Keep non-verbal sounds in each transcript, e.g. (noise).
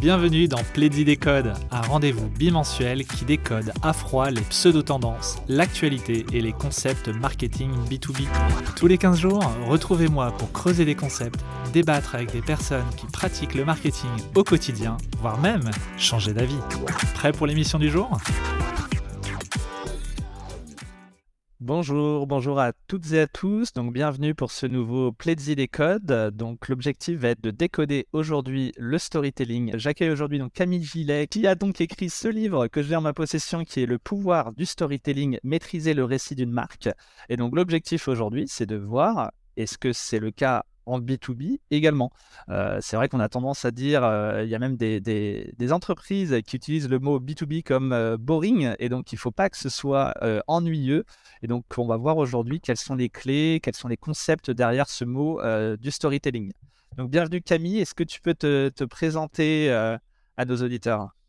Bienvenue dans Plaidy Décode, un rendez-vous bimensuel qui décode à froid les pseudo-tendances, l'actualité et les concepts marketing B2B. Tous les 15 jours, retrouvez-moi pour creuser des concepts, débattre avec des personnes qui pratiquent le marketing au quotidien, voire même changer d'avis. Prêt pour l'émission du jour? Bonjour, bonjour à toutes et à tous. Donc bienvenue pour ce nouveau Pledzi Décode. Donc l'objectif va être de décoder aujourd'hui le storytelling. J'accueille aujourd'hui donc Camille Gillet qui a donc écrit ce livre que j'ai en ma possession qui est Le pouvoir du storytelling, maîtriser le récit d'une marque. Et donc l'objectif aujourd'hui, c'est de voir est-ce que c'est le cas en B2B également. Euh, c'est vrai qu'on a tendance à dire, euh, il y a même des, entreprises qui utilisent le mot B2B comme euh, boring, et donc il ne faut pas que ce soit ennuyeux. Et donc on va voir aujourd'hui quelles sont les clés, quels sont les concepts derrière ce mot du storytelling. Donc bienvenue Camille, est-ce que tu peux te présenter à nos auditeurs?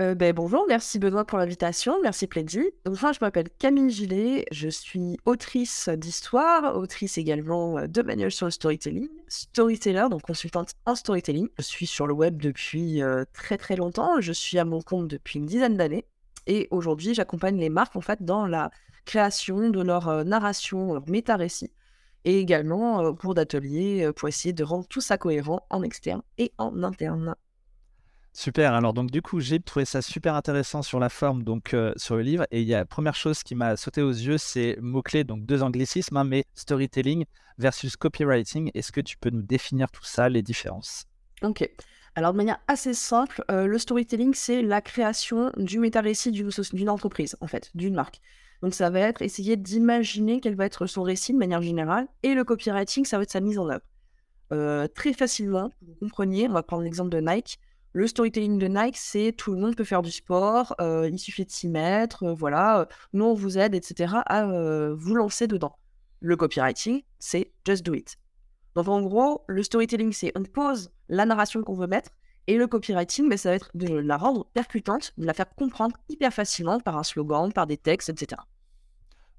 Euh, ben, bonjour, merci Benoît pour l'invitation, merci Pledgy. Donc, moi, je m'appelle Camille Gillet, je suis autrice d'histoire, autrice également euh, de manuels sur le storytelling, storyteller, donc consultante en storytelling. Je suis sur le web depuis euh, très très longtemps, je suis à mon compte depuis une dizaine d'années et aujourd'hui j'accompagne les marques en fait dans la création de leur narration, leur méta-récit et également au cours d'ateliers pour essayer de rendre tout ça cohérent en externe et en interne. Super. Alors donc du coup, j'ai trouvé ça super intéressant sur la forme, donc euh, sur le livre. Et il y a première chose qui m'a sauté aux yeux, c'est mots-clés, donc deux anglicismes, hein, mais storytelling versus copywriting. Est-ce que tu peux nous définir tout ça, les différences? Ok. Alors de manière assez simple, euh, le storytelling, c'est la création du méta-récit d'une entreprise, en fait, d'une marque. Donc ça va être essayer d'imaginer quel va être son récit de manière générale. Et le copywriting, ça va être sa mise en œuvre. Euh, très facilement, vous compreniez, on va prendre l'exemple de Nike. Le storytelling de Nike, c'est tout le monde peut faire du sport, euh, il suffit de s'y mettre, euh, voilà, euh, nous on vous aide, etc., à vous lancer dedans. Le copywriting, c'est just do it. Donc en gros, le storytelling, c'est on pose la narration qu'on veut mettre, et le copywriting, ben, ça va être de la rendre percutante, de la faire comprendre hyper facilement par un slogan, par des textes, etc.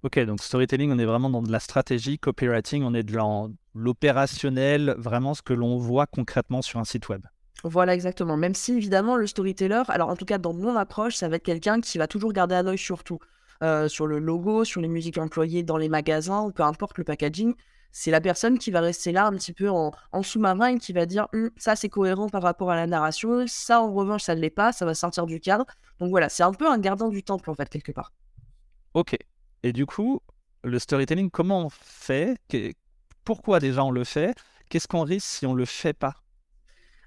Ok, donc storytelling, on est vraiment dans de la stratégie, copywriting, on est dans l'opérationnel, vraiment ce que l'on voit concrètement sur un site web. Voilà, exactement. Même si, évidemment, le storyteller, alors en tout cas, dans mon approche, ça va être quelqu'un qui va toujours garder un œil sur tout. Euh, sur le logo, sur les musiques employées dans les magasins, ou peu importe le packaging. C'est la personne qui va rester là un petit peu en, sous-marin et qui va dire hum, ça c'est cohérent par rapport à la narration, ça en revanche ça ne l'est pas, ça va sortir du cadre. Donc voilà, c'est un peu un gardien du temple en fait, quelque part. Ok. Et du coup, le storytelling, comment on fait? Pourquoi déjà on le fait? Qu'est-ce qu'on risque si on le fait pas?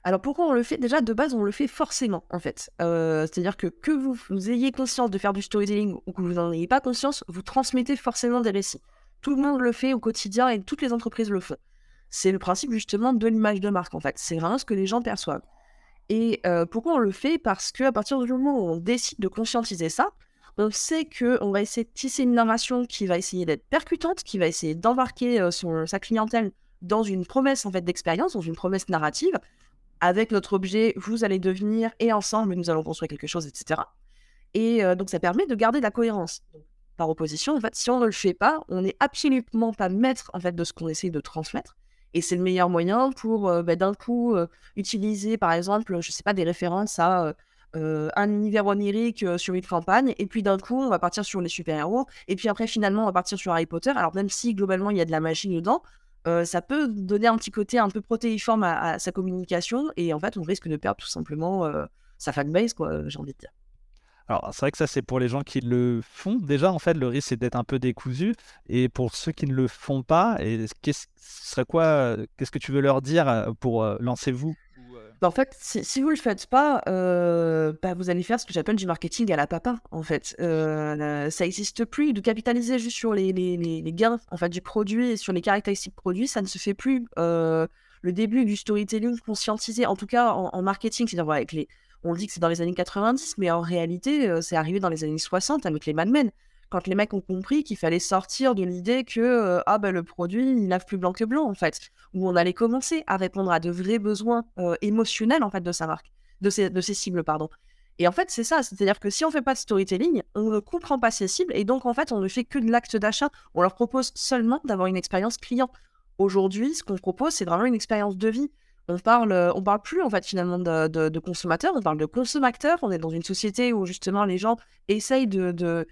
Alors pourquoi on le fait? Déjà de base on le fait forcément en fait. Euh, c'est-à-dire que que vous, ayez conscience de faire du storytelling ou que vous n'en ayez pas conscience, vous transmettez forcément des récits. Tout le monde le fait au quotidien et toutes les entreprises le font. C'est le principe justement de l'image de marque en fait. C'est vraiment ce que les gens perçoivent. Et euh, pourquoi on le fait? Parce qu'à partir du moment où on décide de conscientiser ça, on sait qu'on va essayer de tisser une narration qui va essayer d'être percutante, qui va essayer d'embarquer euh, sa clientèle dans une promesse en fait d'expérience, dans une promesse narrative, avec notre objet, vous allez devenir, et ensemble, nous allons construire quelque chose, etc. Et euh, donc, ça permet de garder la cohérence. par opposition, si on ne le fait pas, on n'est absolument pas maître de ce qu'on essaie de transmettre. Et c'est le meilleur moyen pour, euh, bah, d'un coup, euh, utiliser, par exemple, je ne sais pas, des références à un univers onirique sur une campagne, et puis d'un coup, on va partir sur les super-héros, et puis après, finalement, on va partir sur Harry Potter. Alors, même si, globalement, il y a de la magie dedans, euh, ça peut donner un petit côté un peu protéiforme à, sa communication et en fait on risque de perdre tout simplement euh, sa fanbase quoi j'ai envie de dire. Alors c'est vrai que ça c'est pour les gens qui le font déjà en fait le risque c'est d'être un peu décousu et pour ceux qui ne le font pas et qu'est-ce quoi qu'est-ce que tu veux leur dire euh, pour lancer vous bah, en fait, si, vous ne le faites pas, euh, bah, vous allez faire ce que j'appelle du marketing à la papa, en fait. Euh, ça n'existe plus. De capitaliser juste sur les, gains en du produit et sur les caractéristiques produits, ça ne se fait plus. Euh, le début du storytelling conscientisé, en tout cas en, marketing, c'est-à-dire avec les... On dit que c'est dans les années 90, mais en réalité, c'est arrivé dans les années 60 avec les Mad Men quand les mecs ont compris qu'il fallait sortir de l'idée que euh, ah bah, le produit il lave plus blanc que blanc en fait, où on allait commencer à répondre à de vrais besoins euh, émotionnels en fait de sa marque, de ses, de ses cibles pardon. Et en fait c'est ça, c'est-à-dire que si on fait pas de storytelling, on ne comprend pas ses cibles et donc en fait on ne fait que de l'acte d'achat, on leur propose seulement d'avoir une expérience client. Aujourd'hui, ce qu'on propose c'est vraiment une expérience de vie. On parle, on parle plus en fait finalement de, consommateurs, on parle de consommateurs. On est dans une société où justement les gens essayent de, de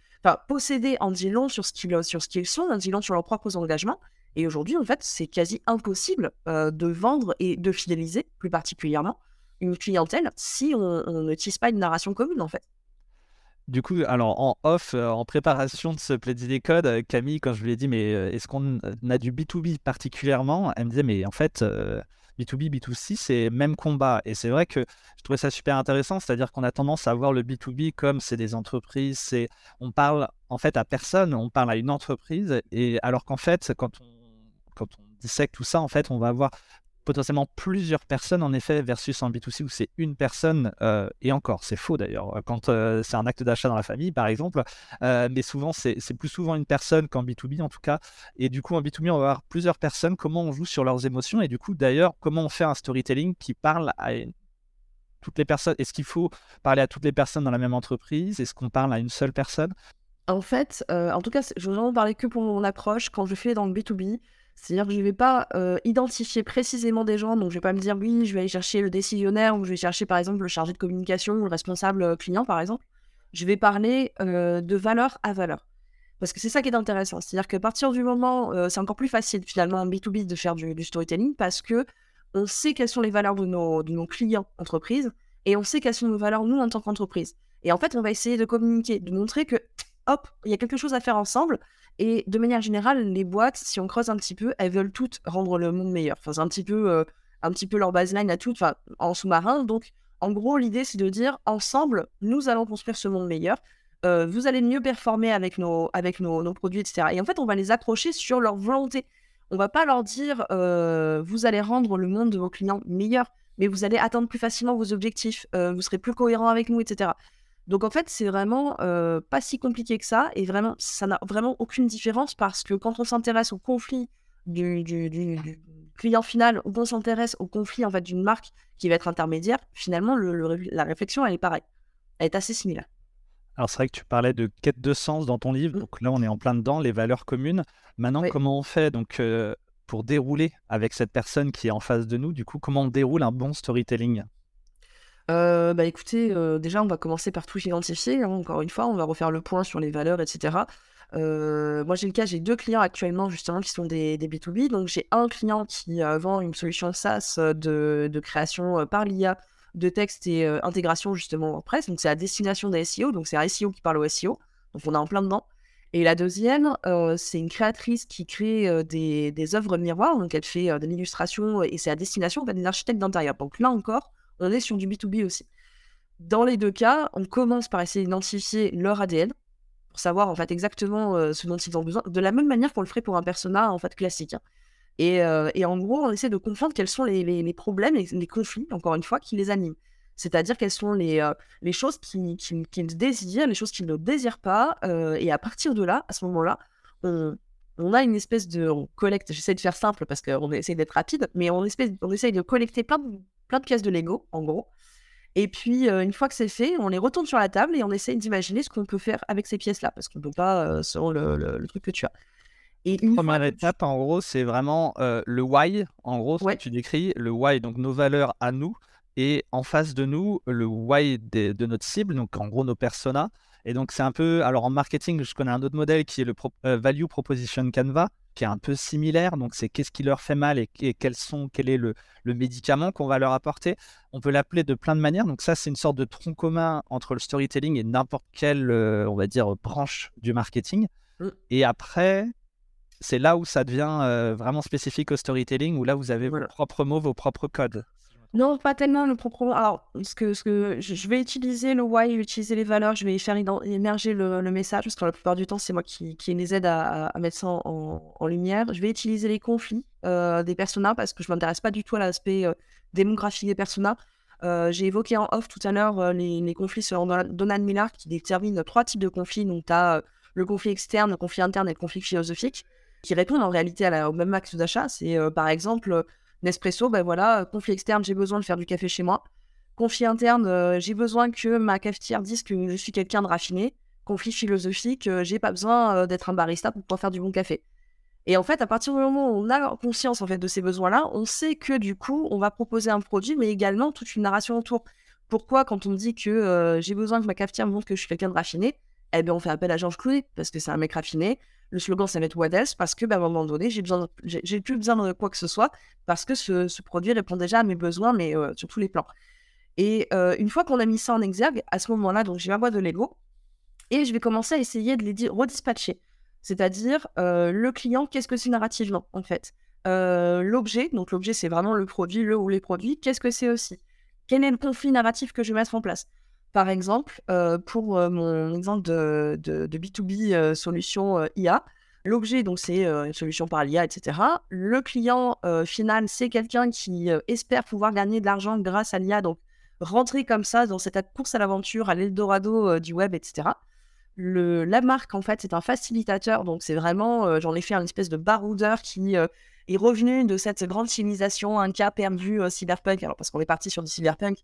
posséder en dit sur ce qu'ils sur ce qu'ils sont, en dit sur leurs propres engagements. Et aujourd'hui, en fait, c'est quasi impossible de vendre et de fidéliser, plus particulièrement, une clientèle si on n'utilise pas une narration commune en fait. Du coup, alors en off, euh, en préparation de ce Play Code, euh, Camille, quand je lui ai dit, mais euh, est-ce qu'on a du B2B particulièrement? Elle me disait, mais en fait, B2B, B2C, c'est même combat. Et c'est vrai que je trouvais ça super intéressant, c'est-à-dire qu'on a tendance à voir le B2B comme c'est des entreprises, c'est on parle en fait à personne, on parle à une entreprise, et alors qu'en fait, quand on, quand on dissèque tout ça, en fait, on va avoir potentiellement plusieurs personnes en effet versus en B2C où c'est une personne euh, et encore c'est faux d'ailleurs quand euh, c'est un acte d'achat dans la famille par exemple euh, mais souvent c'est plus souvent une personne qu'en B2B en tout cas et du coup en B2B on va avoir plusieurs personnes comment on joue sur leurs émotions et du coup d'ailleurs comment on fait un storytelling qui parle à toutes les personnes est-ce qu'il faut parler à toutes les personnes dans la même entreprise est-ce qu'on parle à une seule personne en fait en tout cas je vous en parler que pour mon approche quand je fais dans le B2B c'est-à-dire que je ne vais pas euh, identifier précisément des gens, donc je ne vais pas me dire oui, je vais aller chercher le décisionnaire ou je vais chercher par exemple le chargé de communication ou le responsable euh, client par exemple. Je vais parler euh, de valeur à valeur. Parce que c'est ça qui est intéressant. C'est-à-dire qu'à partir du moment, c'est encore plus facile finalement en B2B de faire du, storytelling parce que on sait quelles sont les valeurs de nos clients entreprises et on sait quelles sont nos valeurs nous en tant qu'entreprise. Et en fait, on va essayer de communiquer, de montrer que hop, il y a quelque chose à faire ensemble et de manière générale, les boîtes, si on creuse un petit peu, elles veulent toutes rendre le monde meilleur. Enfin, c'est un petit peu, euh, un petit peu leur baseline à toutes, en sous-marin. Donc, en gros, l'idée, c'est de dire, ensemble, nous allons construire ce monde meilleur. Euh, vous allez mieux performer avec nos, avec produits, etc. Et en fait, on va les accrocher sur leur volonté. On va pas leur dire, euh, vous allez rendre le monde de vos clients meilleur, mais vous allez atteindre plus facilement vos objectifs, vous serez plus cohérent avec nous, etc. Donc en fait, c'est vraiment pas si compliqué que ça, et vraiment, ça n'a vraiment aucune différence parce que quand on s'intéresse au conflit du, client final ou qu'on s'intéresse au conflit en fait d'une marque qui va être intermédiaire, finalement, la réflexion elle est pareille, elle est assez similaire. Alors c'est vrai que tu parlais de quête de sens dans ton livre, mmh. donc là on est en plein dedans, les valeurs communes. Maintenant, comment on fait donc pour dérouler avec cette personne qui est en face de nous? Du coup, comment on déroule un bon storytelling? Euh, bah écoutez, euh, déjà on va commencer par tout identifier. Hein, encore une fois, on va refaire le point sur les valeurs, etc. Euh, moi j'ai le cas, j'ai deux clients actuellement justement qui sont des, des B2B. Donc j'ai un client qui vend une solution SaaS de, de création par l'IA de texte et intégration justement WordPress. Donc c'est à destination des SEO, donc c'est un SEO qui parle au SEO. Donc on est en plein dedans. Et la deuxième, c'est une créatrice qui crée des, des œuvres miroirs, donc elle fait de l'illustration et c'est à destination des architectes d'intérieur. Donc là encore, on est sur du B2B aussi. Dans les deux cas, on commence par essayer d'identifier leur ADN pour savoir en fait exactement euh, ce dont ils ont besoin, de la même manière qu'on le ferait pour un persona en fait classique. Hein. Euh, et, en gros, on essaie de comprendre quels sont les, problèmes, les, conflits, encore une fois, qui les animent. C'est-à-dire quelles sont les, euh, choses qu'ils qui, désirent, les choses qu'ils ne désirent pas. et à partir de là, à ce moment-là, on, on a une espèce de... On collecte, j'essaie de faire simple parce qu'on essaie d'être rapide, mais on, espèce, on essaie de collecter plein de plein de pièces de Lego, en gros. Et puis, euh, une fois que c'est fait, on les retourne sur la table et on essaie d'imaginer ce qu'on peut faire avec ces pièces-là, parce qu'on ne peut pas euh, selon le, truc que tu as. Et une première étape, en gros, c'est vraiment euh, le why. En gros, ce que tu décris, le why, donc nos valeurs à nous, et en face de nous, le why de notre cible, donc en gros nos personas. Et donc, c'est un peu. Alors, en marketing, je connais un autre modèle qui est le Value Proposition Canva qui est un peu similaire. Donc, c'est qu'est-ce qui leur fait mal et, quels sont, quel est le, médicament qu'on va leur apporter. On peut l'appeler de plein de manières. Donc, ça, c'est une sorte de tronc commun entre le storytelling et n'importe quelle, euh, on va dire, branche du marketing. Mmh. Et après, c'est là où ça devient euh, vraiment spécifique au storytelling, où là, vous avez vos propres mots, vos propres codes. Non, pas tellement le propre. Alors, ce que, je vais utiliser le why, utiliser les valeurs, je vais faire émerger le, message, parce que la plupart du temps, c'est moi qui, qui, les aide à, mettre ça en, lumière. Je vais utiliser les conflits euh, des personnages, parce que je ne m'intéresse pas du tout à l'aspect euh, démographique des personnages. Euh, j'ai évoqué en off tout à l'heure les, conflits selon Donald Miller, qui détermine trois types de conflits. Donc, tu as le conflit externe, le conflit interne et le conflit philosophique, qui répondent en réalité au même axe d'achat. C'est par exemple Nespresso, ben voilà, conflit externe, j'ai besoin de faire du café chez moi. Conflit interne, euh, j'ai besoin que ma cafetière dise que je suis quelqu'un de raffiné. Conflit philosophique, euh, j'ai pas besoin euh, d'être un barista pour pouvoir faire du bon café. Et en fait, à partir du moment où on a conscience en fait de ces besoins-là, on sait que du coup, on va proposer un produit, mais également toute une narration autour. Pourquoi, quand on me dit que j'ai besoin que ma cafetière montre que je suis quelqu'un de raffiné, eh bien, on fait appel à Georges Clooney parce que c'est un mec raffiné. Le slogan, ça va être What else Parce que, ben, à un moment donné, j'ai plus besoin de quoi que ce soit parce que ce, produit répond déjà à mes besoins, mais sur tous les plans. Et une fois qu'on a mis ça en exergue, à ce moment-là, donc j'ai ma boîte de Lego et je vais commencer à essayer de les redispatcher. C'est-à-dire, le client, qu'est-ce que c'est narrativement, en fait? L'objet, donc l'objet, c'est vraiment le produit, le ou les produits, qu'est-ce que c'est aussi? Quel est le conflit narratif que je vais mettre en place? Par exemple, euh, pour mon exemple de, de B2B solution IA, l'objet, donc c'est une solution par l'IA, etc. Le client final, c'est quelqu'un qui espère pouvoir gagner de l'argent grâce à l'IA, donc rentrer comme ça dans cette course à l'aventure, à l'Eldorado du web, etc le, la marque, en fait, c'est un facilitateur. Donc, c'est vraiment, euh, j'en ai fait un espèce de baroudeur qui euh, est revenu de cette grande civilisation, un cas perdu euh, cyberpunk. Alors, parce qu'on est parti sur du cyberpunk,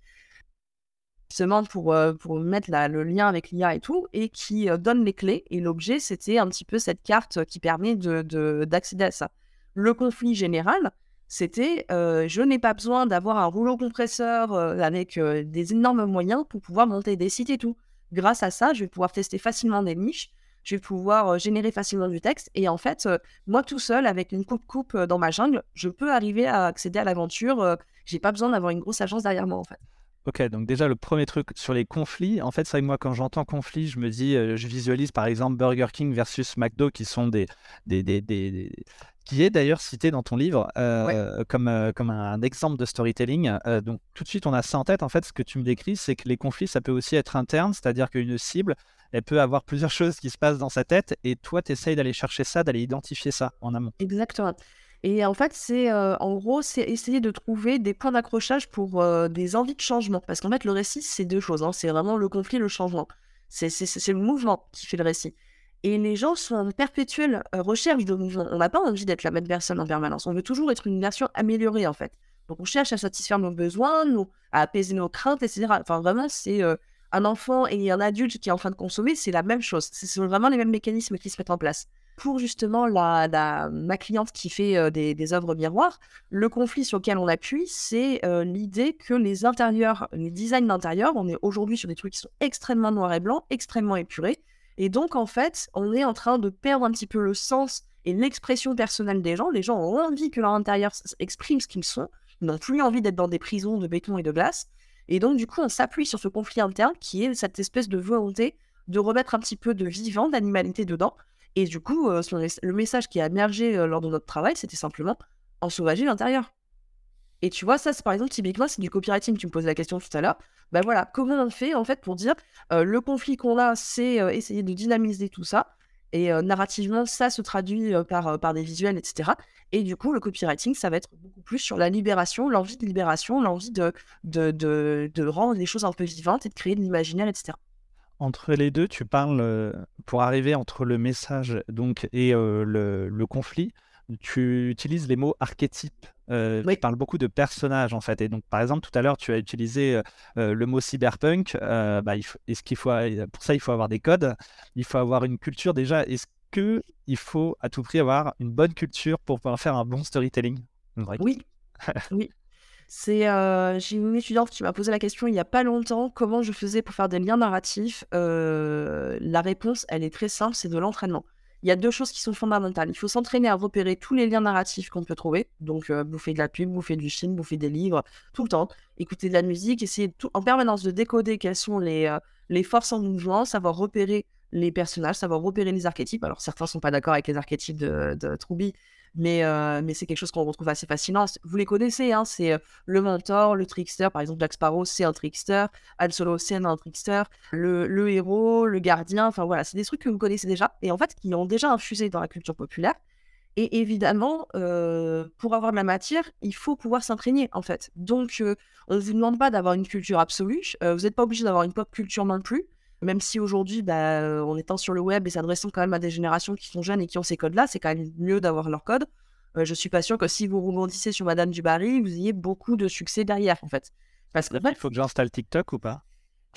justement pour, pour mettre le lien avec l'IA et tout, et qui donne les clés. Et l'objet, c'était un petit peu cette carte qui permet d'accéder de, d'accéder à ça. Le conflit général, c'était je n'ai pas besoin d'avoir un rouleau compresseur avec des énormes moyens pour pouvoir monter des sites et tout grâce à ça, je vais pouvoir tester facilement des niches, je vais pouvoir euh, générer facilement du texte. Et en fait, euh, moi tout seul, avec une coupe-coupe euh, dans ma jungle, je peux arriver à accéder à l'aventure. j'ai pas besoin d'avoir une grosse agence derrière moi, en fait. Ok, donc déjà le premier truc sur les conflits, en fait, c'est vrai que moi quand j'entends conflit, je me dis, je visualise par exemple Burger King versus McDo qui sont des, des, des, des, qui est d'ailleurs cité dans ton livre euh, comme, euh, comme un, exemple de storytelling. Euh, donc tout de suite, on a ça en tête. En fait, ce que tu me décris, c'est que les conflits, ça peut aussi être interne, c'est-à-dire qu'une cible, elle peut avoir plusieurs (laughs) choses qui se passent dans sa tête, et toi, tu essayes d'aller chercher ça, d'aller identifier ça en amont. Exactement. Et en fait, c'est en gros, c'est essayer de trouver des points d'accrochage pour des envies de changement. Parce qu'en fait, le récit, c'est deux choses. Hein. C'est vraiment le conflit, le changement. C'est le mouvement qui fait le récit. Et les gens sont en perpétuelle euh, recherche de mouvement. On n'a pas envie d'être la même personne en permanence. On veut toujours être une version améliorée, en fait. Donc, on cherche à satisfaire nos besoins, à apaiser nos craintes, etc. Enfin, vraiment, c'est euh, un enfant et un adulte qui est en train de consommer, c'est la même chose. Ce sont vraiment les mêmes mécanismes qui se mettent en place. Pour justement la, ma cliente qui fait euh, des, œuvres miroirs, le conflit sur lequel on appuie, c'est l'idée que les intérieurs, les designs d'intérieur, on est aujourd'hui sur des trucs qui sont extrêmement noirs et blancs, extrêmement épurés, et donc, en fait, on est en train de perdre un petit peu le sens et l'expression personnelle des gens. Les gens ont envie que leur intérieur exprime ce qu'ils sont. Ils n'ont plus envie d'être dans des prisons de béton et de glace. Et donc, du coup, on s'appuie sur ce conflit interne qui est cette espèce de volonté de remettre un petit peu de vivant, d'animalité dedans. Et du coup, euh, le message qui a émergé euh, lors de notre travail, c'était simplement en sauvager l'intérieur. Et tu vois, ça, c'est par exemple, typiquement, c'est du copywriting. Tu me posais la question tout à l'heure. Ben voilà, comment on fait en fait pour dire euh, le conflit qu'on a, c'est essayer de dynamiser tout ça. Et narrativement, ça se traduit par, par des visuels, etc. Et du coup, le copywriting, ça va être beaucoup plus sur la libération, l'envie de libération, l'envie de, de, de, de, rendre les choses un peu vivantes et de créer de l'imaginaire, etc. Entre les deux, tu parles, pour arriver entre le message donc, et le, le conflit, tu utilises les mots archétypes. Euh, Tu parles beaucoup de personnages en fait. Et donc, par exemple, tout à l'heure, tu as utilisé euh, euh, le mot cyberpunk. Euh, bah, est-ce qu'il faut, pour ça, il faut avoir des codes. Il faut avoir une culture déjà. Est-ce que il faut à tout prix avoir une bonne culture pour pouvoir faire un bon storytelling? Oui. oui. C'est, j'ai une étudiante qui m'a posé la question il n'y a pas longtemps comment je faisais pour faire des liens narratifs. la réponse, elle est très simple, c'est de l'entraînement il y a deux choses qui sont fondamentales. Il faut s'entraîner à repérer tous les liens narratifs qu'on peut trouver. Donc, euh, bouffer de la pub, bouffer du film, bouffer des livres, tout le temps. Écouter de la musique, essayer en permanence de décoder quelles sont les, euh, les forces en mouvement, savoir repérer les personnages, savoir repérer les archétypes. Alors, certains sont pas d'accord avec les archétypes de, de mais, euh, mais c'est quelque chose qu'on retrouve assez fascinant. Vous les connaissez, hein, c'est euh, le mentor, le trickster, par exemple Jack Sparrow, c'est un trickster, Han Solo, c'est un trickster, le, le, héros, le gardien, enfin voilà, c'est des trucs que vous connaissez déjà, et en fait qui ont déjà infusé dans la culture populaire. Et évidemment, euh, pour avoir de la matière, il faut pouvoir s'imprégner, en fait. Donc, on ne vous demande pas d'avoir une culture absolue, vous n'êtes pas obligé d'avoir une pop culture non plus, même si aujourd'hui, bah, euh, en étant sur le web et s'adressant quand même à des générations qui sont jeunes et qui ont ces codes-là, c'est quand même mieux d'avoir leur code. Euh, je suis pas sûr que si vous rebondissez sur Madame Dubarry, vous ayez beaucoup de succès derrière, en fait. Parce que, il faut que j'installe TikTok ou pas?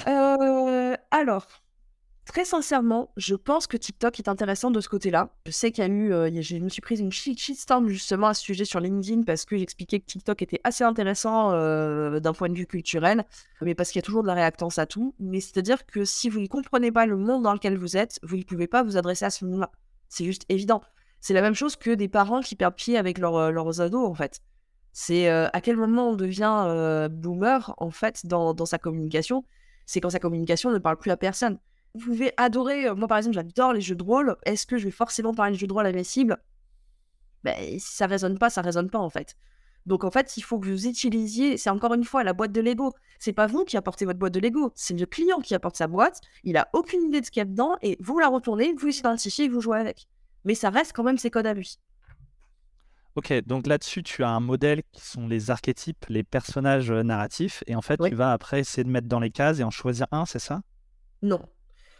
Euh, Alors, Très sincèrement, je pense que TikTok est intéressant de ce côté-là. Je sais qu'il y a eu, euh, je me suis prise une shitstorm justement à ce sujet sur LinkedIn parce que j'expliquais que TikTok était assez intéressant euh, d'un point de vue culturel, mais parce qu'il y a toujours de la réactance à tout. Mais c'est-à-dire que si vous ne comprenez pas le monde dans lequel vous êtes, vous ne pouvez pas vous adresser à ce monde-là. C'est juste évident. C'est la même chose que des parents qui perdent pied avec euh, leurs ados, en fait. C'est à quel moment on devient boomer, en fait, dans, dans sa communication? C'est quand sa communication ne parle plus à personne vous pouvez adorer. Euh, moi, par exemple, j'adore les jeux de rôle. Est-ce que je vais forcément parler de jeux de rôle à mes cibles? Ben, Si ça résonne pas, ça résonne pas en fait. Donc en fait, il faut que vous utilisiez, c'est encore une fois la boîte de Lego. C'est pas vous qui apportez votre boîte de Lego, c'est le client qui apporte sa boîte. Il a aucune idée de ce qu'il y a dedans et vous la retournez, vous identifiez et vous jouez avec. Mais ça reste quand même ses codes à lui. Ok, donc là-dessus, tu as un modèle qui sont les archétypes, les personnages euh, narratifs, et en fait, tu vas après essayer de mettre dans les cases et en choisir un, c'est ça? Non,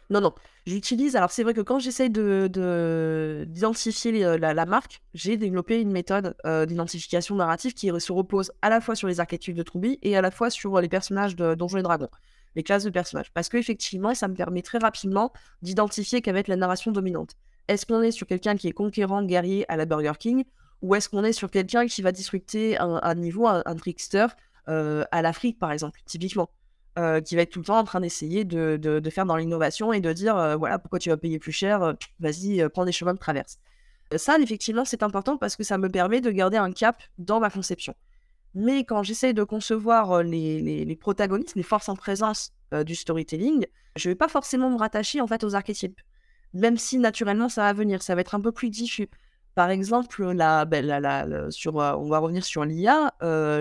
non, non. J'utilise. Alors, c'est vrai que quand j'essaye de, d'identifier euh, la, marque, j'ai développé une méthode euh, d'identification narrative qui se repose à la fois sur les archétypes de Troubi et à la fois sur les personnages de Donjons et Dragons, les classes de personnages. Parce qu'effectivement, ça me permet très rapidement d'identifier quelle va la narration dominante. Est-ce qu'on est sur quelqu'un qui est conquérant, guerrier à la Burger King ou est-ce qu'on est sur quelqu'un qui va disrupter un, niveau, un, trickster euh, à l'Afrique, par exemple, typiquement? Euh, qui va être tout le temps en train d'essayer de, de, faire dans l'innovation et de dire euh, voilà pourquoi tu vas payer plus cher, euh, vas-y prends des chemins de traverse. Ça effectivement c'est important parce que ça me permet de garder un cap dans ma conception. Mais quand j'essaie de concevoir les, les, protagonistes, les forces en présence du storytelling, je vais pas forcément me rattacher en fait aux archétypes, même si naturellement ça va venir, ça va être un peu plus diffus. Par exemple, la, ben, la, sur, on va revenir sur l'IA,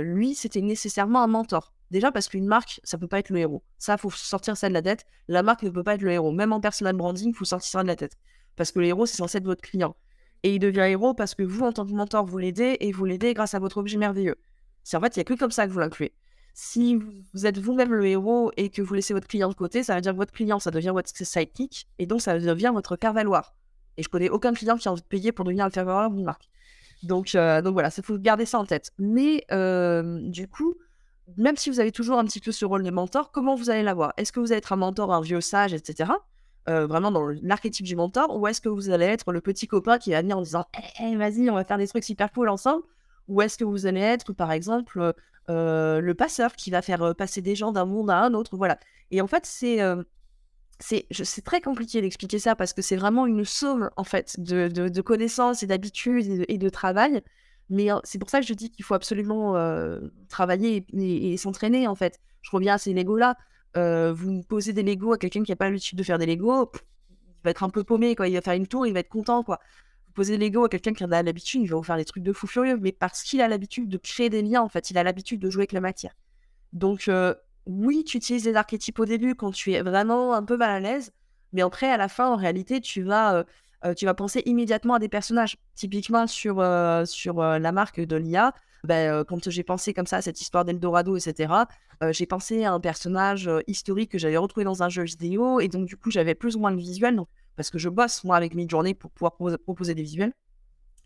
lui c'était nécessairement un mentor. Déjà parce qu'une marque, ça peut pas être le héros. Ça, faut sortir ça de la tête. La marque ne peut pas être le héros. Même en personal branding, faut sortir ça de la tête. Parce que le héros, c'est censé être votre client. Et il devient héros parce que vous, en tant que mentor, vous l'aidez et vous l'aidez grâce à votre objet merveilleux. C'est en fait, il n'y a que comme ça que vous l'incluez. Si vous êtes vous-même le héros et que vous laissez votre client de côté, ça veut dire que votre client, ça devient votre sidekick et donc ça devient votre faire-valoir. Et je connais aucun client qui a envie de payer pour devenir le faire-valoir d'une marque. Donc, euh, donc voilà, il faut garder ça en tête. Mais euh, du coup, même si vous avez toujours un petit peu ce rôle de mentor, comment vous allez l'avoir? Est-ce que vous allez être un mentor, un vieux sage, etc. Euh, vraiment dans l'archétype du mentor, ou est-ce que vous allez être le petit copain qui va venir en disant hey, vas-y, on va faire des trucs super cool ensemble Ou est-ce que vous allez être, par exemple, euh, le passeur qui va faire euh, passer des gens d'un monde à un autre Voilà. Et en fait, c'est c'est très compliqué d'expliquer ça parce que c'est vraiment une somme en fait de, de, connaissances et d'habitudes et, de travail mais c'est pour ça que je dis qu'il faut absolument travailler et, s'entraîner, en fait. Je reviens à ces Legos-là. vous posez des Legos à quelqu'un qui n'a pas l'habitude de faire des Legos, il va être un peu paumé, quoi. Il va faire une tour, il va être content, quoi. Vous posez des Legos à quelqu'un qui en a l'habitude, il va vous faire des trucs de fou furieux, mais parce qu'il a l'habitude de créer des liens, en fait. Il a l'habitude de jouer avec la matière. Donc, oui, tu utilises des archétypes au début quand tu es vraiment un peu mal à l'aise, mais après, à la fin, en réalité, tu vas euh, tu vas penser immédiatement à des personnages. Typiquement sur, euh, sur euh, la marque de l'IA, ben, quand j'ai pensé comme ça à cette histoire d'Eldorado, etc., j'ai pensé à un personnage historique que j'avais retrouvé dans un jeu vidéo, et donc du coup j'avais plus ou moins le visuel, parce que je bosse moi avec Midjourney pour pouvoir proposer des visuels.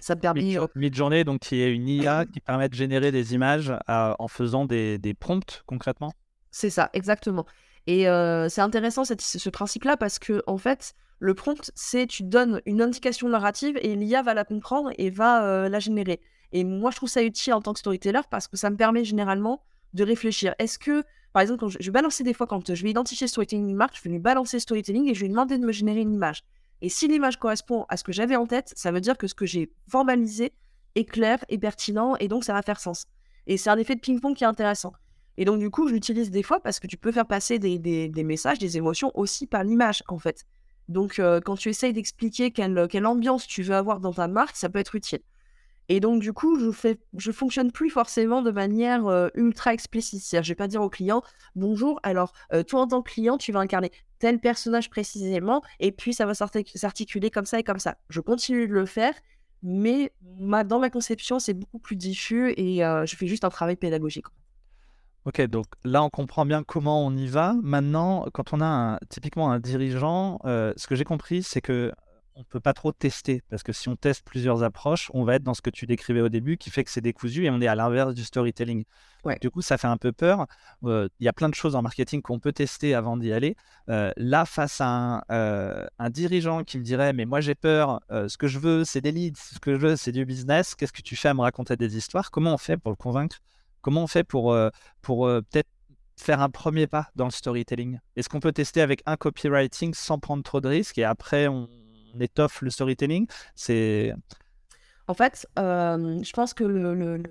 Ça me permet. Midjourney, donc qui est une IA qui permet de générer des images en faisant des, des prompts concrètement? C'est ça, exactement. Et c'est intéressant ce principe-là parce que en fait, le prompt, c'est tu donnes une indication narrative et l'IA va la comprendre et va euh, la générer. Et moi, je trouve ça utile en tant que storyteller parce que ça me permet généralement de réfléchir. Est-ce que, par exemple, quand je, vais balancer des fois, quand je vais identifier storytelling une marque, je vais lui balancer storytelling et je vais lui demander de me générer une image. Et si l'image correspond à ce que j'avais en tête, ça veut dire que ce que j'ai formalisé est clair et pertinent et donc ça va faire sens. Et c'est un effet de ping-pong qui est intéressant. Et donc, du coup, je l'utilise des fois parce que tu peux faire passer des, messages, des émotions aussi par l'image, en fait. Donc, euh, quand tu essayes d'expliquer quelle, ambiance tu veux avoir dans ta marque, ça peut être utile. Et donc, du coup, je fonctionne plus forcément de manière euh, ultra explicite. C'est-à-dire, je vais pas dire au client, bonjour, alors, euh, toi, en tant que client, tu vas incarner tel personnage précisément, et puis ça va s'articuler comme ça et comme ça. Je continue de le faire, mais dans ma conception, c'est beaucoup plus diffus et je fais juste un travail pédagogique. Ok, donc là, on comprend bien comment on y va. Maintenant, quand on a typiquement un dirigeant, euh, ce que j'ai compris, c'est que on ne peut pas trop tester parce que si on teste plusieurs approches, on va être dans ce que tu décrivais au début qui fait que c'est décousu et on est à l'inverse du storytelling. Du coup, ça fait un peu peur. Il y a plein de choses en marketing qu'on peut tester avant d'y aller. là, face à un, dirigeant qui me dirait Mais moi, j'ai peur, ce que je veux, c'est des leads, ce que je veux, c'est du business, qu'est-ce que tu fais à me raconter des histoires? Comment on fait pour le convaincre? Comment on fait pour, pour peut-être faire un premier pas dans le storytelling? Est-ce qu'on peut tester avec un copywriting sans prendre trop de risques et après on, étoffe le storytelling? C'est en fait, je pense que le,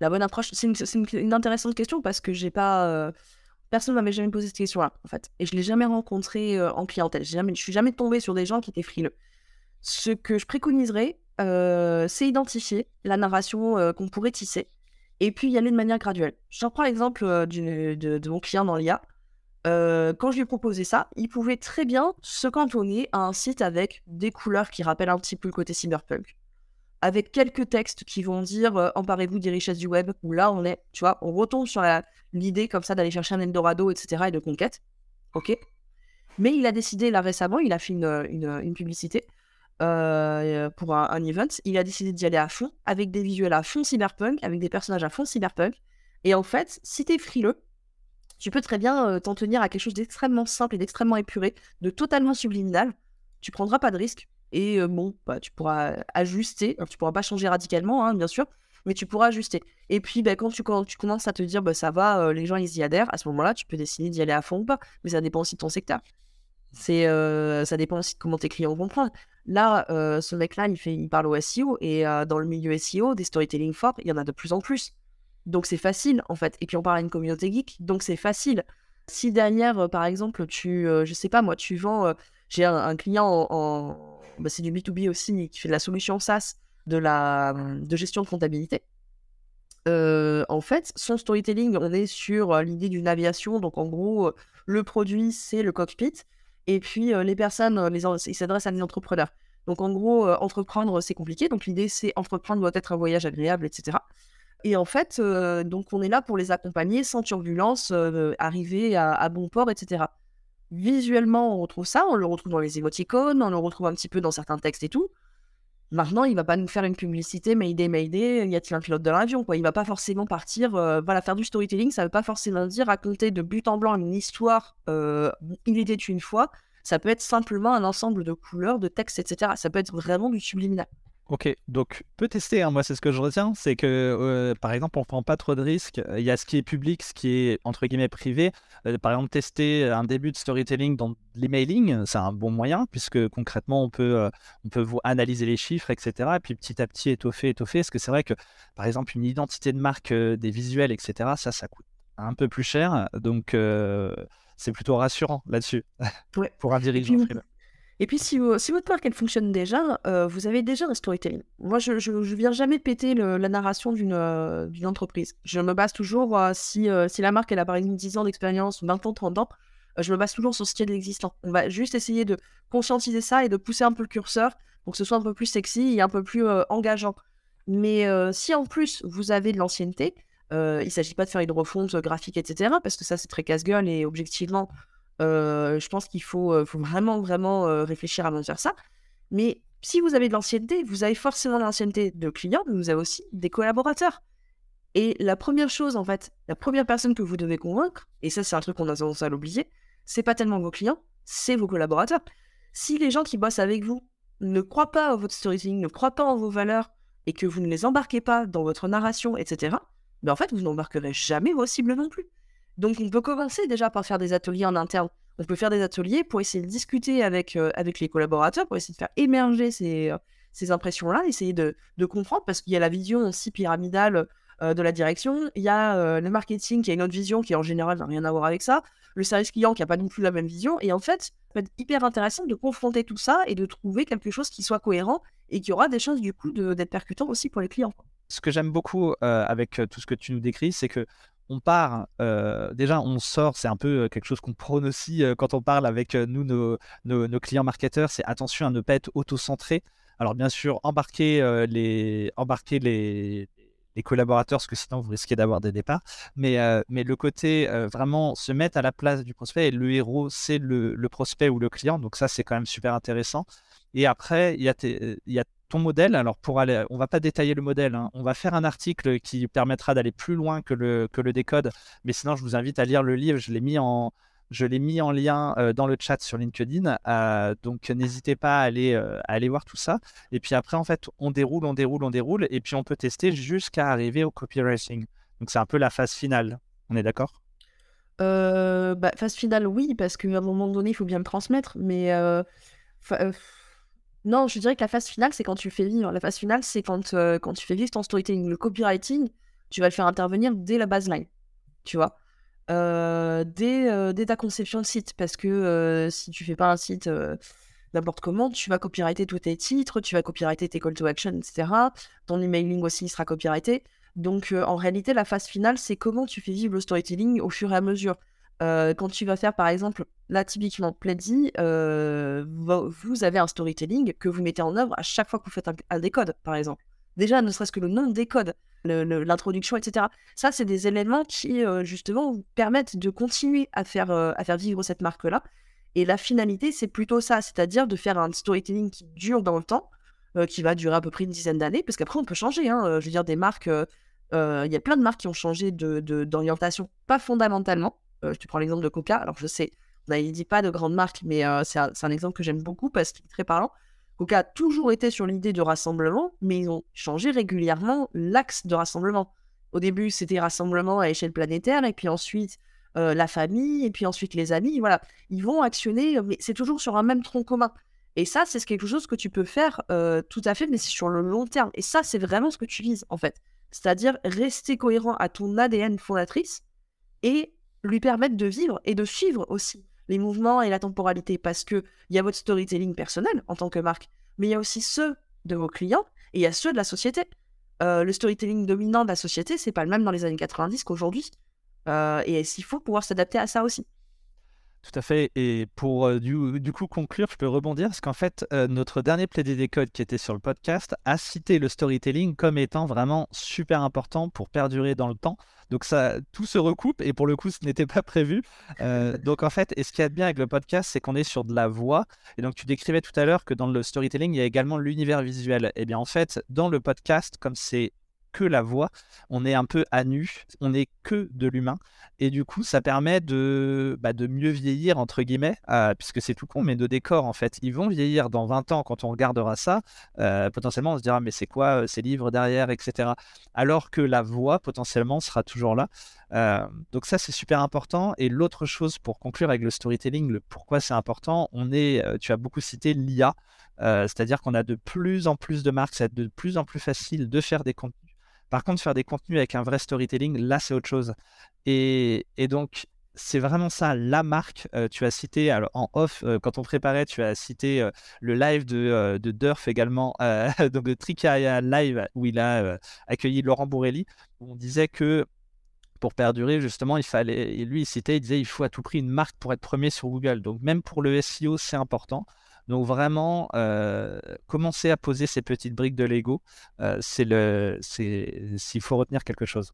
la bonne approche, c'est une, intéressante question parce que j'ai pas euh, personne ne m'avait jamais posé cette question-là en fait, et je l'ai jamais rencontré euh, en clientèle. Jamais, je suis jamais tombée sur des gens qui étaient frileux. Ce que je préconiserais, euh, c'est identifier la narration qu'on pourrait tisser et puis y aller de manière graduelle. Je prends l'exemple de, de, mon client dans l'IA. quand je lui ai proposé ça, il pouvait très bien se cantonner à un site avec des couleurs qui rappellent un petit peu le côté cyberpunk, avec quelques textes qui vont dire emparez-vous des richesses du web, là on est, tu vois, on retombe sur l'idée comme ça d'aller chercher un Eldorado, etc. et de conquête. Ok. Mais il a décidé là récemment, il a fait une publicité euh, pour un, event, il a décidé d'y aller à fond, avec des visuels à fond cyberpunk, avec des personnages à fond cyberpunk. Et en fait, si t'es frileux, tu peux très bien euh, t'en tenir à quelque chose d'extrêmement simple et d'extrêmement épuré, de totalement subliminal. Tu prendras pas de risque. Et euh, bon, bah, tu pourras ajuster. tu pourras pas changer radicalement, hein, bien sûr, mais tu pourras ajuster. Et puis, bah, quand, tu, tu commences à te dire, bah, ça va, les gens, ils y adhèrent, à ce moment-là, tu peux décider d'y aller à fond ou pas. Mais ça dépend aussi de ton secteur. C'est, ça dépend aussi de comment tes clients vont prendre. Là, euh, ce mec-là, il, fait, il parle au SEO et euh, dans le milieu SEO, des storytelling forts, il y en a de plus en plus. Donc c'est facile en fait. Et puis on parle à une communauté geek, donc c'est facile. Si derrière, euh, par exemple, tu, je sais pas moi, tu vends, j'ai un, client en, bah, c'est du B2B aussi, qui fait de la solution SaaS de la de gestion de comptabilité. en fait, son storytelling, on est sur l'idée d'une aviation. Donc en gros, le produit, c'est le cockpit. Et puis, les personnes, les, ils s'adressent à des entrepreneurs. Donc, en gros, entreprendre, c'est compliqué. Donc, l'idée, c'est entreprendre doit être un voyage agréable, etc. Et en fait, donc, on est là pour les accompagner sans turbulence, arriver à, bon port, etc. Visuellement, on retrouve ça, on le retrouve dans les émoticônes, on le retrouve un petit peu dans certains textes et tout. Maintenant, il va pas nous faire une publicité Mayday, Mayday, y a-t-il un pilote de l'avion quoi. Il va pas forcément partir, voilà, faire du storytelling, ça veut pas forcément dire raconter de but en blanc une histoire, il était une fois. Ça peut être simplement un ensemble de couleurs, de textes, etc. Ça peut être vraiment du subliminal. Ok, donc peut tester, hein. moi c'est ce que je retiens, c'est que euh, par exemple on prend pas trop de risques, il y a ce qui est public, ce qui est entre guillemets privé. Euh, par exemple tester un début de storytelling dans l'emailing, c'est un bon moyen puisque concrètement on peut, euh, on peut vous analyser les chiffres, etc. Et puis petit à petit étoffer, étoffer, parce que c'est vrai que par exemple une identité de marque, des visuels, etc. Ça, ça coûte un peu plus cher, donc c'est plutôt rassurant là-dessus (laughs) pour un dirigeant. Et puis, si, votre marque, elle fonctionne déjà, euh, vous avez déjà un storytelling. Moi, je ne viens jamais péter la narration euh, d'une entreprise. Je me base toujours, euh, si, si la marque, elle a par exemple 10 ans d'expérience, 20 ans, 30 ans, je me base toujours sur ce qui est existant. On va juste essayer de conscientiser ça et de pousser un peu le curseur pour que ce soit un peu plus sexy et un peu plus engageant. Mais si en plus, vous avez de l'ancienneté, il ne s'agit pas de faire une refonte graphique, etc., parce que ça, c'est très casse-gueule et objectivement, je pense qu'il faut, faut, vraiment, vraiment réfléchir avant de faire ça. Mais si vous avez de l'ancienneté, vous avez forcément l'ancienneté de clients, mais vous avez aussi des collaborateurs. Et la première chose, en fait, la première personne que vous devez convaincre, et ça, c'est un truc qu'on a tendance à l'oublier, c'est pas tellement vos clients, c'est vos collaborateurs. Si les gens qui bossent avec vous ne croient pas à votre storytelling, ne croient pas en vos valeurs, et que vous ne les embarquez pas dans votre narration, etc., ben en fait, vous n'embarquerez jamais vos cibles non plus. Donc on peut commencer déjà par faire des ateliers en interne. On peut faire des ateliers pour essayer de discuter avec, euh, avec les collaborateurs, pour essayer de faire émerger ces, euh, ces impressions-là, essayer de, de comprendre, parce qu'il y a la vision aussi pyramidale euh, de la direction, il y a le marketing qui a une autre vision qui en général n'a rien à voir avec ça, le service client qui n'a pas non plus la même vision, et en fait, ça peut être hyper intéressant de confronter tout ça et de trouver quelque chose qui soit cohérent et qui aura des chances du coup d'être percutant aussi pour les clients. Ce que j'aime beaucoup avec tout ce que tu nous décris, c'est que on part, déjà on sort, c'est un peu quelque chose qu'on prône aussi quand on parle avec nous, nos, clients marketeurs, c'est attention à ne pas être auto-centré. Alors bien sûr, embarquer, les, collaborateurs, parce que sinon vous risquez d'avoir des départs. Mais, le côté vraiment se mettre à la place du prospect et le héros, c'est le, prospect ou le client. Donc ça, c'est quand même super intéressant. Et après, il y, a y a ton modèle. Alors pour aller, on va pas détailler le modèle. Hein. On va faire un article qui permettra d'aller plus loin que le, que le décode. Mais sinon, je vous invite à lire le livre. Je l'ai mis en, je l'ai mis en lien euh, dans le chat sur LinkedIn. Euh, donc n'hésitez pas à aller, euh, à aller voir tout ça. Et puis après, en fait, on déroule, on déroule, on déroule. Et puis on peut tester jusqu'à arriver au copywriting. Donc c'est un peu la phase finale. On est d'accord? Bah, Phase finale, oui, parce qu'à un moment donné, il faut bien le transmettre. Mais non, je dirais que la phase finale, c'est quand tu fais vivre. La phase finale, c'est quand, quand tu fais vivre ton storytelling. Le copywriting, tu vas le faire intervenir dès la baseline. Tu vois euh, dès, dès, ta conception de site. Parce que si tu fais pas un site n'importe comment, tu vas copyrighter tous tes titres, tu vas copyrighter tes call to action, etc. Ton emailing aussi sera copyrighté. Donc en réalité, la phase finale, c'est comment tu fais vivre le storytelling au fur et à mesure. Quand tu vas faire par exemple, là typiquement Pledzi, vous avez un storytelling que vous mettez en œuvre à chaque fois que vous faites un décode, par exemple. Déjà, ne serait-ce que le nom des codes, l'introduction, etc. Ça, c'est des éléments qui, euh, justement, vous permettent de continuer à faire, euh, à faire vivre cette marque-là. Et la finalité, c'est plutôt ça, c'est-à-dire de faire un storytelling qui dure dans le temps, euh, qui va durer à peu près une dizaine d'années, parce qu'après, on peut changer. Hein, je veux dire, des marques, il y a plein de marques qui ont changé d'orientation, de, pas fondamentalement. Tu prends l'exemple de Coca, alors je sais, on ne dit pas de grandes marques, mais c'est un, exemple que j'aime beaucoup parce qu'il est très parlant. Coca a toujours été sur l'idée de rassemblement, mais ils ont changé régulièrement l'axe de rassemblement. Au début, c'était rassemblement à échelle planétaire, et puis ensuite euh, la famille, et puis ensuite les amis. Voilà, ils vont actionner, mais c'est toujours sur un même tronc commun. Et ça, c'est quelque chose que tu peux faire euh, tout à fait, mais c'est sur le long terme. Et ça, c'est vraiment ce que tu vises, en fait. C'est-à-dire rester cohérent à ton ADN fondatrice et lui permettre de vivre et de suivre aussi les mouvements et la temporalité, parce qu'il y a votre storytelling personnel en tant que marque, mais il y a aussi ceux de vos clients et il y a ceux de la société. Euh, le storytelling dominant de la société, c'est pas le même dans les années 90 qu'aujourd'hui. Euh, et il faut pouvoir s'adapter à ça aussi? Tout à fait. Et pour euh, du, coup conclure, je peux rebondir parce qu'en fait, euh, notre dernier plaidé des codes qui était sur le podcast a cité le storytelling comme étant vraiment super important pour perdurer dans le temps. Donc ça, tout se recoupe et pour le coup, ce n'était pas prévu. Euh, donc en fait, et ce qu'il y a de bien avec le podcast, c'est qu'on est sur de la voix. Et donc tu décrivais tout à l'heure que dans le storytelling, il y a également l'univers visuel. Et eh bien en fait, dans le podcast, comme c'est que la voix, on est un peu à nu, on n'est que de l'humain. Et du coup, ça permet de, bah, de mieux vieillir, entre guillemets, euh, puisque c'est tout con, mais nos décors, en fait, ils vont vieillir dans 20 ans quand on regardera ça. Euh, potentiellement, on se dira, mais c'est quoi euh, ces livres derrière, etc. Alors que la voix, potentiellement, sera toujours là. donc ça, c'est super important. Et l'autre chose, pour conclure avec le storytelling, le pourquoi c'est important, on est, tu as beaucoup cité l'IA. C'est-à-dire qu'on a de plus en plus de marques, c'est de plus en plus facile de faire des contenus par contre, faire des contenus avec un vrai storytelling, là, c'est autre chose. Et, donc, c'est vraiment ça, la marque. Euh, tu as cité, en off, euh, quand on préparait, tu as cité euh, le live de, de Durf également, (laughs) donc le Tricaria Live, où il a accueilli Laurent Bourrelli. Où on disait que pour perdurer, justement, il fallait, et lui, il citait, il disait, il faut à tout prix une marque pour être premier sur Google. Donc, même pour le SEO, c'est important. Donc vraiment, euh, commencer à poser ces petites briques de Lego, euh, c'est le, c'est s'il faut retenir quelque chose.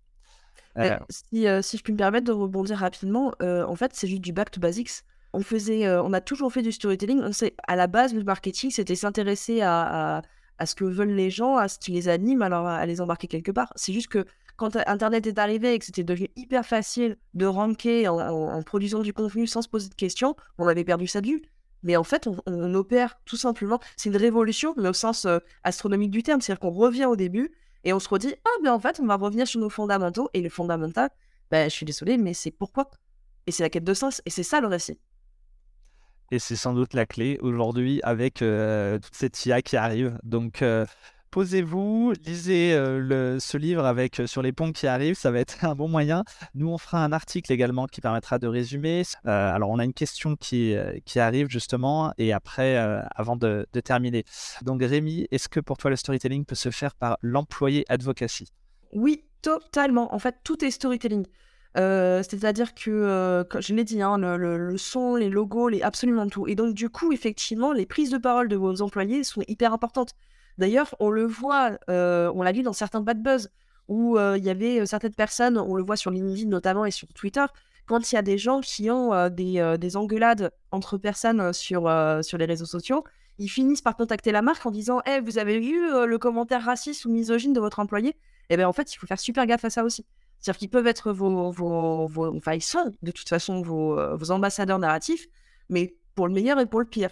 Euh, si, si, je puis me permettre de rebondir rapidement, en fait, c'est juste du back to basics. On faisait, on a toujours fait du storytelling. On sait, à la base, le marketing, c'était s'intéresser à, à, ce que veulent les gens, à ce qui les anime, alors à les embarquer quelque part. C'est juste que quand Internet est arrivé et que c'était devenu hyper facile de ranker en, en, produisant du contenu sans se poser de questions, on avait perdu sa vue. Mais en fait, on, opère tout simplement. C'est une révolution, mais au sens euh, astronomique du terme. C'est-à-dire qu'on revient au début et on se redit Ah, mais en fait, on va revenir sur nos fondamentaux. Et le fondamental, ben, je suis désolé, mais c'est pourquoi? Et c'est la quête de sens. Et c'est ça le récit. Et c'est sans doute la clé aujourd'hui avec euh, toute cette IA qui arrive. Donc, euh, posez-vous, lisez euh, ce livre avec euh, sur les ponts qui arrivent, ça va être (laughs) un bon moyen. Nous, on fera un article également qui permettra de résumer. Euh, alors, on a une question qui, arrive justement, et après, avant de, terminer. Donc, Rémi, est-ce que pour toi, le storytelling peut se faire par l'employé advocacy? Oui, totalement. En fait, tout est storytelling. C'est-à-dire que, je l'ai dit, hein, le, le, son, les logos, les, absolument tout. Et donc, du coup, effectivement, les prises de parole de vos employés sont hyper importantes. D'ailleurs, on le voit, euh, on l'a vu dans certains bad buzz. où il y avait certaines personnes, on le voit sur LinkedIn notamment et sur Twitter, quand il y a des gens qui ont des, des, engueulades entre personnes sur, les réseaux sociaux, ils finissent par contacter la marque en disant hey, vous avez vu le commentaire raciste ou misogyne de votre employé? Eh bien en fait, il faut faire super gaffe à ça aussi. C'est-à-dire qu'ils peuvent être vos, vos, vos, Enfin, ils sont de toute façon vos, vos ambassadeurs narratifs, mais pour le meilleur et pour le pire.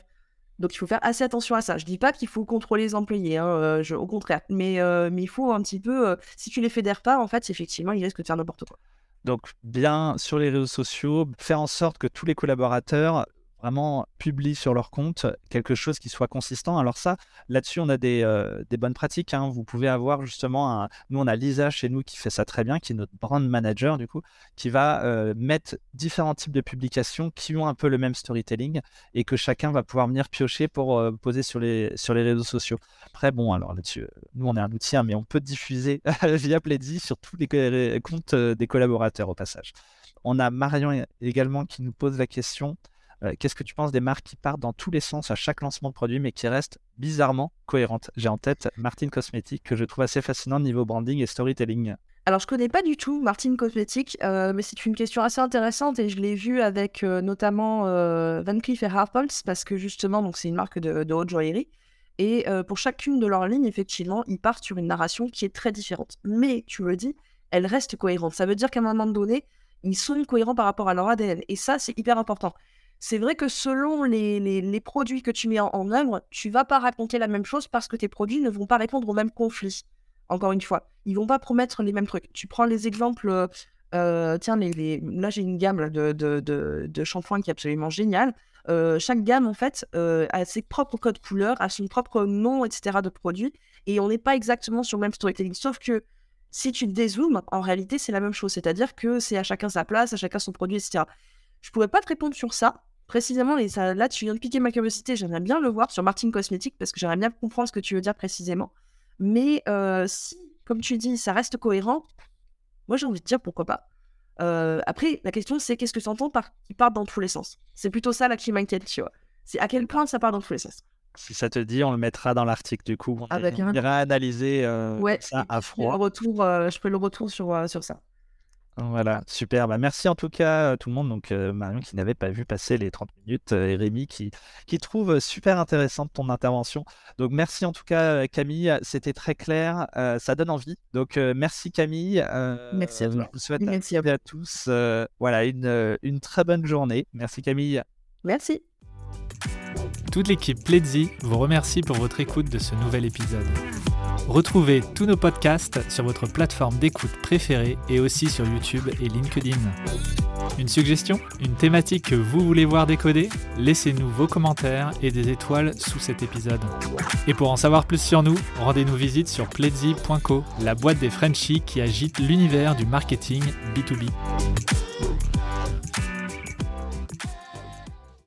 Donc il faut faire assez attention à ça. Je dis pas qu'il faut contrôler les employés, hein, au contraire. Mais, mais il faut un petit peu, si tu les fédères pas, en fait, effectivement, ils risquent de faire n'importe quoi. Donc bien sur les réseaux sociaux, faire en sorte que tous les collaborateurs vraiment publient sur leur compte quelque chose qui soit consistant. Alors ça, là-dessus, on a des, euh, des bonnes pratiques. Hein. Vous pouvez avoir justement, nous on a Lisa chez nous qui fait ça très bien, qui est notre brand manager du coup, qui va euh, mettre différents types de publications qui ont un peu le même storytelling et que chacun va pouvoir venir piocher pour euh, poser sur les, sur les réseaux sociaux. Après, bon, alors là-dessus, nous on est un outil, hein, mais on peut diffuser (laughs) via Pledzi sur tous les comptes des collaborateurs au passage. On a Marion également qui nous pose la question euh, qu'est-ce que tu penses des marques qui partent dans tous les sens à chaque lancement de produit, mais qui restent bizarrement cohérentes? J'ai en tête Martin Cosmetics, que je trouve assez fascinant niveau branding et storytelling. Alors, je connais pas du tout Martin Cosmetics, euh, mais c'est une question assez intéressante et je l'ai vu avec euh, notamment Van Cleef et Arpels parce que justement, donc c'est une marque de, de haute joaillerie. Et pour chacune de leurs lignes, effectivement, ils partent sur une narration qui est très différente. Mais tu le dis, elle reste cohérente. Ça veut dire qu'à un moment donné, ils sont cohérents par rapport à leur ADN. Et ça, c'est hyper important c'est vrai que selon les, produits que tu mets en, œuvre, tu vas pas raconter la même chose parce que tes produits ne vont pas répondre au même conflit. Encore une fois, ils vont pas promettre les mêmes trucs. Tu prends les exemples, euh, euh, tiens, là j'ai une gamme de, de, qui est absolument géniale. Euh, chaque gamme, en fait, a ses propres codes couleurs, a son propre nom, etc. de produits. Et on n'est pas exactement sur le même storytelling. Sauf que si tu dézoomes, en réalité, c'est la même chose. C'est-à-dire que c'est à chacun sa place, à chacun son produit, etc. Je pourrais pas te répondre sur ça précisément, et ça, là, tu viens de piquer ma curiosité, j'aimerais bien le voir sur Martin Cosmetics parce que j'aimerais bien comprendre ce que tu veux dire précisément. Mais euh, si, comme tu dis, ça reste cohérent, moi j'ai envie de dire pourquoi pas. Euh, après, la question c'est qu'est-ce que tu entends par qui part dans tous les sens? C'est plutôt ça là qui m'inquiète, tu vois. C'est à quel point ça part dans tous les sens? Si ça te dit, on le mettra dans l'article du coup. On, ah, bah, ira analyser euh, ça à froid. retour, je fais le retour sur, sur ça. Voilà, super. Bah, merci en tout cas tout le monde. Donc Marion qui n'avait pas vu passer les 30 minutes et Rémi qui, qui trouve super intéressante ton intervention. Donc merci en tout cas Camille, c'était très clair, ça donne envie. Donc merci Camille. merci à vous. Je vous souhaite merci à, tous voilà, une, une très bonne journée. Merci Camille. Merci. Toute l'équipe Pledzi vous remercie pour votre écoute de ce nouvel épisode. Retrouvez tous nos podcasts sur votre plateforme d'écoute préférée et aussi sur YouTube et LinkedIn. Une suggestion? Une thématique que vous voulez voir décoder? Laissez-nous vos commentaires et des étoiles sous cet épisode. Et pour en savoir plus sur nous, rendez-nous visite sur pledzi.co, la boîte des Frenchies qui agite l'univers du marketing B2B.